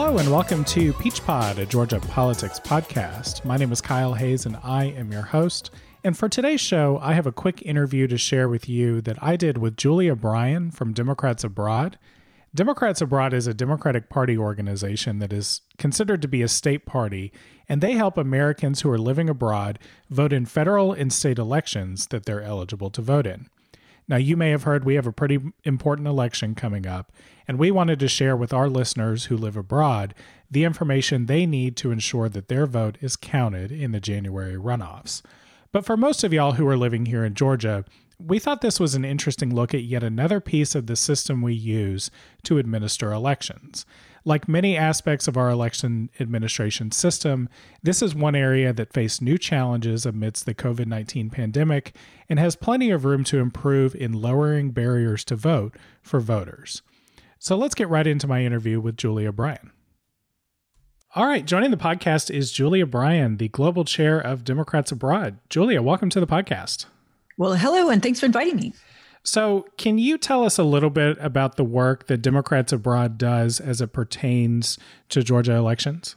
Hello and welcome to Peach Pod, a Georgia politics podcast. My name is Kyle Hayes and I am your host. And for today's show, I have a quick interview to share with you that I did with Julia Bryan from Democrats Abroad. Democrats Abroad is a Democratic Party organization that is considered to be a state party, and they help Americans who are living abroad vote in federal and state elections that they're eligible to vote in. Now, you may have heard we have a pretty important election coming up, and we wanted to share with our listeners who live abroad the information they need to ensure that their vote is counted in the January runoffs. But for most of y'all who are living here in Georgia, we thought this was an interesting look at yet another piece of the system we use to administer elections. Like many aspects of our election administration system, this is one area that faced new challenges amidst the COVID 19 pandemic and has plenty of room to improve in lowering barriers to vote for voters. So let's get right into my interview with Julia Bryan. All right, joining the podcast is Julia Bryan, the global chair of Democrats Abroad. Julia, welcome to the podcast. Well, hello, and thanks for inviting me. So, can you tell us a little bit about the work that Democrats Abroad does as it pertains to Georgia elections?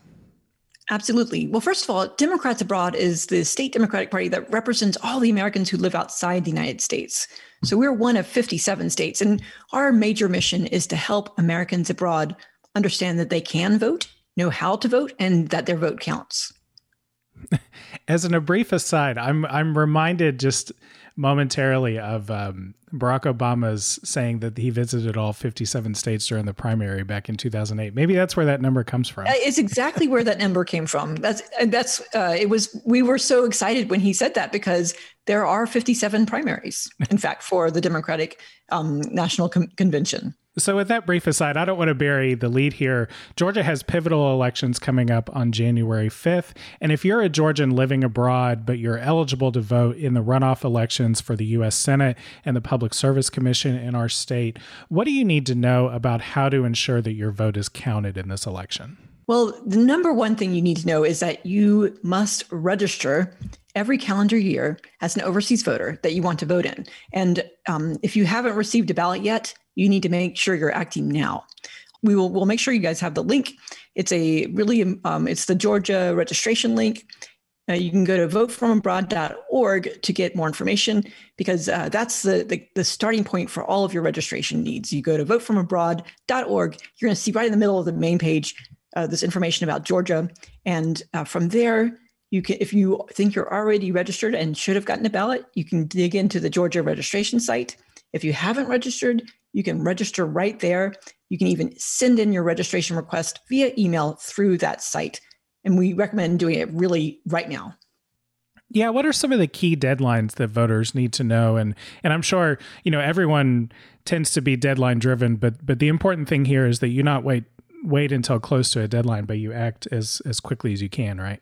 Absolutely. Well, first of all, Democrats Abroad is the state Democratic Party that represents all the Americans who live outside the United States. So we're one of 57 states, and our major mission is to help Americans abroad understand that they can vote, know how to vote, and that their vote counts. As an, a brief aside, I'm I'm reminded just momentarily of um, Barack Obama's saying that he visited all 57 states during the primary back in 2008. Maybe that's where that number comes from. Uh, it's exactly where that number came from. That's that's uh, it was. We were so excited when he said that because there are 57 primaries, in fact, for the Democratic um, National Com- Convention. So, with that brief aside, I don't want to bury the lead here. Georgia has pivotal elections coming up on January 5th. And if you're a Georgian living abroad, but you're eligible to vote in the runoff elections for the U.S. Senate and the Public Service Commission in our state, what do you need to know about how to ensure that your vote is counted in this election? Well, the number one thing you need to know is that you must register every calendar year as an overseas voter that you want to vote in. And um, if you haven't received a ballot yet, you need to make sure you're acting now. We will we'll make sure you guys have the link. It's a really um, it's the Georgia registration link. Uh, you can go to votefromabroad.org to get more information because uh, that's the, the, the starting point for all of your registration needs. You go to votefromabroad.org. You're going to see right in the middle of the main page uh, this information about Georgia, and uh, from there you can if you think you're already registered and should have gotten a ballot, you can dig into the Georgia registration site. If you haven't registered, you can register right there. You can even send in your registration request via email through that site. And we recommend doing it really right now. Yeah, what are some of the key deadlines that voters need to know? And and I'm sure you know everyone tends to be deadline driven, but but the important thing here is that you not wait wait until close to a deadline, but you act as as quickly as you can, right?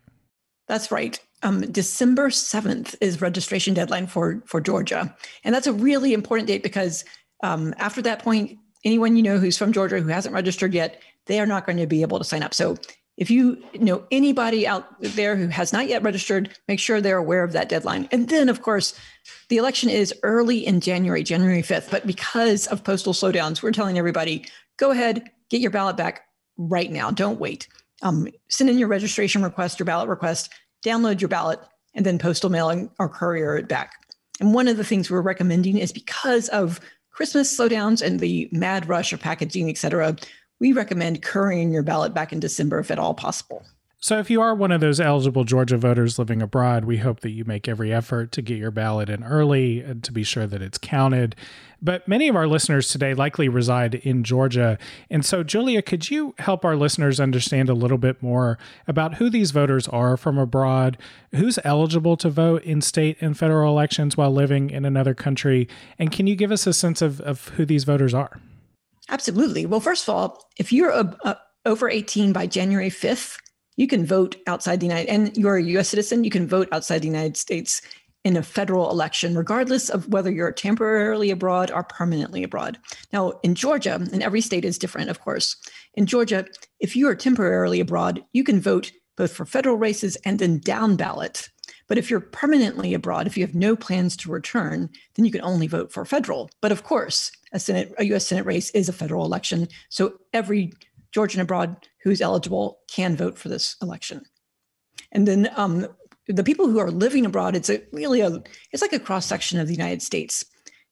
That's right. Um, December 7th is registration deadline for for Georgia, and that's a really important date because um, after that point, anyone you know who's from Georgia who hasn't registered yet, they are not going to be able to sign up. So if you know anybody out there who has not yet registered, make sure they're aware of that deadline. And then, of course, the election is early in January, January 5th. But because of postal slowdowns, we're telling everybody go ahead, get your ballot back right now. Don't wait. Um, send in your registration request, your ballot request, download your ballot, and then postal mailing or courier it back. And one of the things we're recommending is because of Christmas slowdowns and the mad rush of packaging, et cetera, we recommend currying your ballot back in December if at all possible. So, if you are one of those eligible Georgia voters living abroad, we hope that you make every effort to get your ballot in early and to be sure that it's counted. But many of our listeners today likely reside in Georgia. And so, Julia, could you help our listeners understand a little bit more about who these voters are from abroad, who's eligible to vote in state and federal elections while living in another country? And can you give us a sense of, of who these voters are? Absolutely. Well, first of all, if you're a, a, over 18 by January 5th, you can vote outside the United and you're a US citizen, you can vote outside the United States in a federal election, regardless of whether you're temporarily abroad or permanently abroad. Now, in Georgia, and every state is different, of course. In Georgia, if you are temporarily abroad, you can vote both for federal races and then down ballot. But if you're permanently abroad, if you have no plans to return, then you can only vote for federal. But of course, a Senate, a U.S. Senate race is a federal election, so every Georgian abroad who's eligible can vote for this election. And then um, the people who are living abroad, it's a really a it's like a cross section of the United States.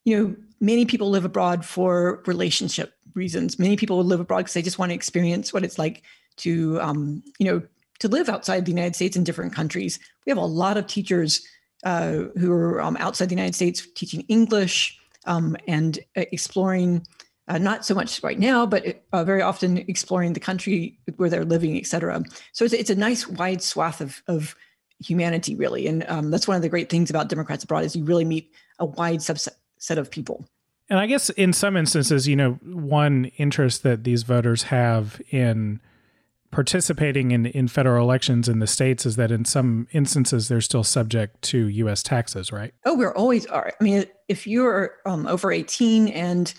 You know, many people live abroad for relationship reasons. Many people live abroad because they just want to experience what it's like to, um, you know, to live outside the United States in different countries. We have a lot of teachers uh, who are um, outside the United States teaching English um, and uh, exploring. Uh, not so much right now, but uh, very often exploring the country where they're living, et cetera. So it's, it's a nice wide swath of, of humanity, really. And um, that's one of the great things about Democrats abroad is you really meet a wide subset of people. And I guess in some instances, you know, one interest that these voters have in participating in, in federal elections in the states is that in some instances they're still subject to U.S. taxes, right? Oh, we're always are. I mean, if you're um, over 18 and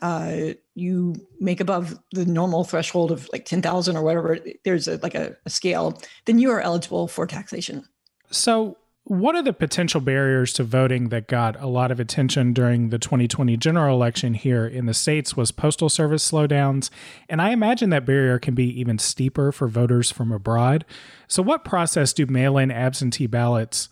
uh, you make above the normal threshold of like 10,000 or whatever, there's a, like a, a scale, then you are eligible for taxation. So what are the potential barriers to voting that got a lot of attention during the 2020 general election here in the States was postal service slowdowns. And I imagine that barrier can be even steeper for voters from abroad. So, what process do mail in absentee ballots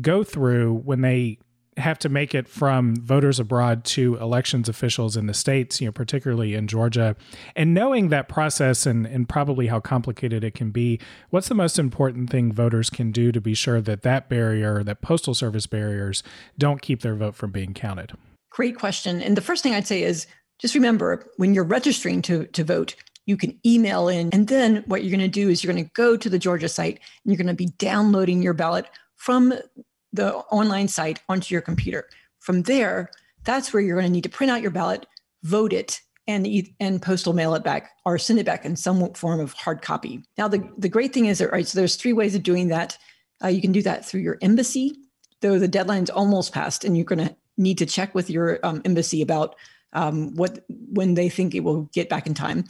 go through when they have to make it from voters abroad to elections officials in the states, you know, particularly in Georgia. And knowing that process and, and probably how complicated it can be, what's the most important thing voters can do to be sure that that barrier, that postal service barriers, don't keep their vote from being counted? Great question. And the first thing I'd say is just remember when you're registering to, to vote, you can email in. And then what you're going to do is you're going to go to the Georgia site and you're going to be downloading your ballot from the online site onto your computer. From there, that's where you're going to need to print out your ballot, vote it, and and postal mail it back or send it back in some form of hard copy. Now, the, the great thing is that right, so there's three ways of doing that. Uh, you can do that through your embassy, though the deadline's almost passed, and you're going to need to check with your um, embassy about um, what when they think it will get back in time.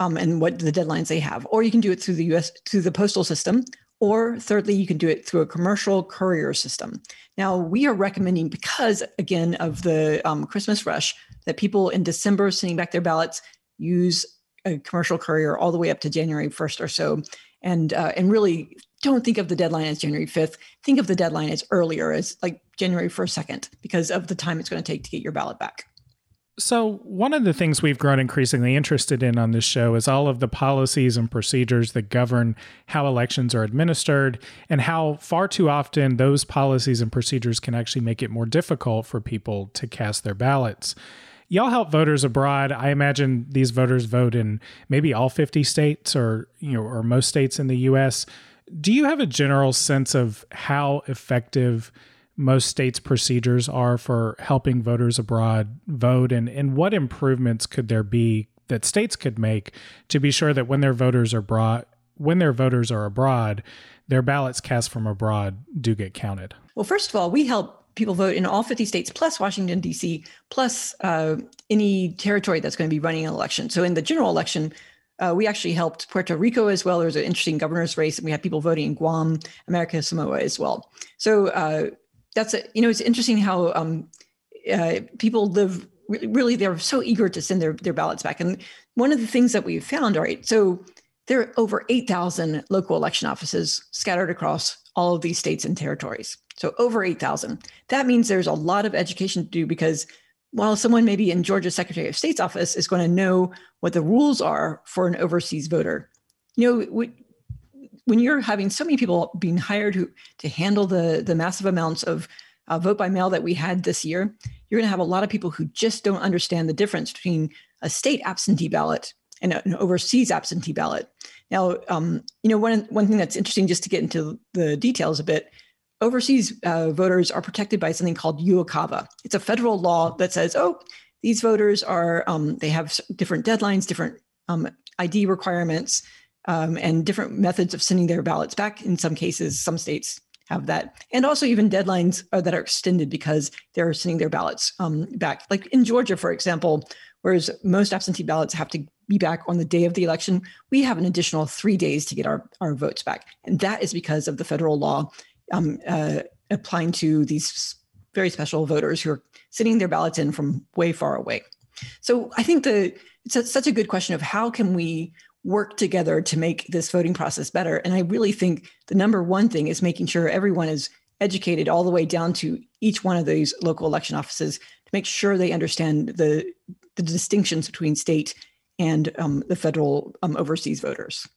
Um, and what the deadlines they have. Or you can do it through the US through the postal system, or thirdly, you can do it through a commercial courier system. Now, we are recommending, because again of the um, Christmas rush, that people in December sending back their ballots use a commercial courier all the way up to January 1st or so. And, uh, and really don't think of the deadline as January 5th. Think of the deadline as earlier, as like January 1st, 2nd, because of the time it's going to take to get your ballot back. So, one of the things we've grown increasingly interested in on this show is all of the policies and procedures that govern how elections are administered and how far too often those policies and procedures can actually make it more difficult for people to cast their ballots. Y'all help voters abroad. I imagine these voters vote in maybe all 50 states or, you know, or most states in the US. Do you have a general sense of how effective most states' procedures are for helping voters abroad vote, and, and what improvements could there be that states could make to be sure that when their voters are brought when their voters are abroad, their ballots cast from abroad do get counted? Well, first of all, we help people vote in all 50 states plus Washington, D.C., plus uh, any territory that's going to be running an election. So in the general election, uh, we actually helped Puerto Rico as well. There was an interesting governor's race, and we had people voting in Guam, American Samoa as well. So uh, that's a, you know it's interesting how um, uh, people live really, they're so eager to send their their ballots back. And one of the things that we've found all right so there are over 8,000 local election offices scattered across all of these states and territories. So over 8,000 that means there's a lot of education to do because while someone maybe in Georgia Secretary of State's office is going to know what the rules are for an overseas voter you know when you're having so many people being hired who to handle the the massive amounts of uh, vote by mail that we had this year, you're going to have a lot of people who just don't understand the difference between a state absentee ballot and an overseas absentee ballot. Now, um, you know, one one thing that's interesting, just to get into the details a bit, overseas uh, voters are protected by something called UOCAVA. It's a federal law that says, oh, these voters are um, they have different deadlines, different um, ID requirements um, and different methods of sending their ballots back. In some cases, some states have that, and also even deadlines are, that are extended because they're sending their ballots um, back. Like in Georgia, for example, whereas most absentee ballots have to be back on the day of the election, we have an additional three days to get our, our votes back. And that is because of the federal law um, uh, applying to these very special voters who are sending their ballots in from way far away. So I think the it's a, such a good question of how can we work together to make this voting process better. And I really think the number one thing is making sure everyone is educated all the way down to each one of these local election offices to make sure they understand the the distinctions between state and um, the federal um, overseas voters.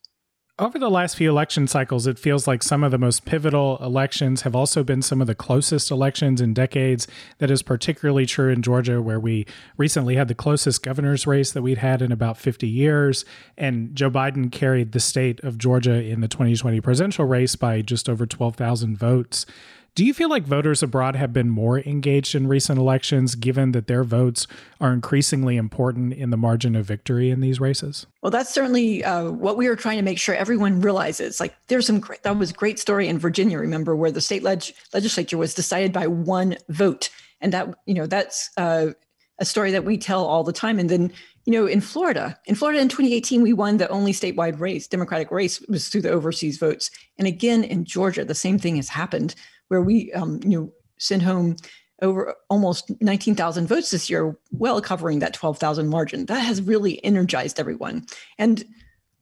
Over the last few election cycles, it feels like some of the most pivotal elections have also been some of the closest elections in decades. That is particularly true in Georgia, where we recently had the closest governor's race that we'd had in about 50 years. And Joe Biden carried the state of Georgia in the 2020 presidential race by just over 12,000 votes. Do you feel like voters abroad have been more engaged in recent elections, given that their votes are increasingly important in the margin of victory in these races? Well, that's certainly uh, what we are trying to make sure everyone realizes. Like, there's some great, that was great story in Virginia, remember, where the state leg- legislature was decided by one vote. And that, you know, that's uh, a story that we tell all the time. And then, you know, in Florida, in Florida in 2018, we won the only statewide race, Democratic race, was through the overseas votes. And again, in Georgia, the same thing has happened where we um, you know sent home over almost 19,000 votes this year, well covering that 12,000 margin. That has really energized everyone. And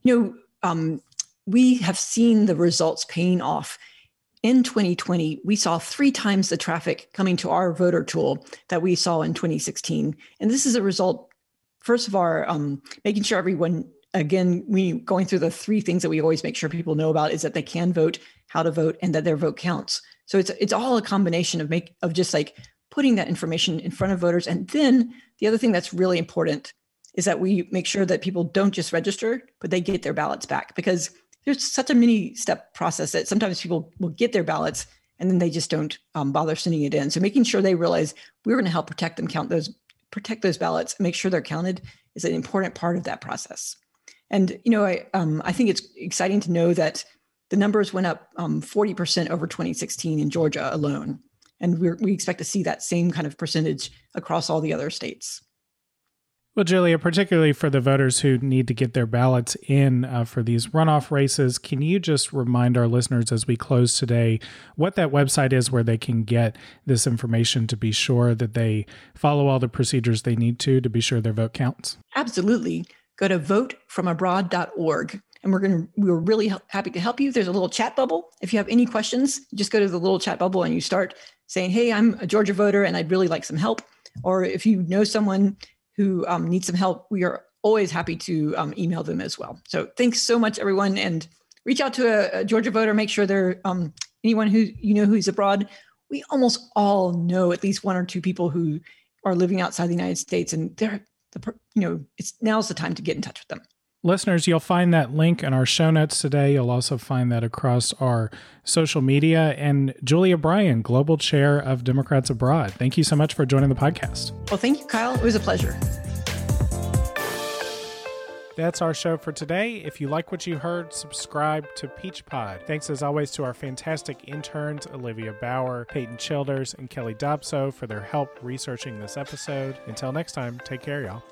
you know, um, we have seen the results paying off. In 2020, we saw three times the traffic coming to our voter tool that we saw in 2016. And this is a result, first of all, um, making sure everyone, again, we going through the three things that we always make sure people know about is that they can vote, how to vote, and that their vote counts. So it's it's all a combination of make of just like putting that information in front of voters. And then the other thing that's really important is that we make sure that people don't just register, but they get their ballots back because there's such a many step process that sometimes people will get their ballots and then they just don't um, bother sending it in. So making sure they realize we're going to help protect them, count those, protect those ballots, make sure they're counted is an important part of that process. And you know, I um, I think it's exciting to know that the numbers went up um, 40% over 2016 in Georgia alone. And we expect to see that same kind of percentage across all the other states. Well, Julia, particularly for the voters who need to get their ballots in uh, for these runoff races, can you just remind our listeners as we close today what that website is where they can get this information to be sure that they follow all the procedures they need to to be sure their vote counts? Absolutely. Go to votefromabroad.org and we're going to we're really happy to help you. There's a little chat bubble. If you have any questions just go to the little chat bubble and you start saying hey i'm a georgia voter and i'd really like some help. Or if you know someone who um, needs some help we are always happy to um, email them as well. So thanks so much everyone. And reach out to a, a georgia voter. Make sure they're um, anyone who you know who's abroad. We almost all know at least one or two people who are living outside the united states and they're the you know it's now's the time to get in touch with them Listeners, you'll find that link in our show notes today. You'll also find that across our social media. And Julia Bryan, Global Chair of Democrats Abroad, thank you so much for joining the podcast. Well, thank you, Kyle. It was a pleasure. That's our show for today. If you like what you heard, subscribe to Peach Pod. Thanks as always to our fantastic interns, Olivia Bauer, Peyton Childers, and Kelly Dobso for their help researching this episode. Until next time, take care, y'all.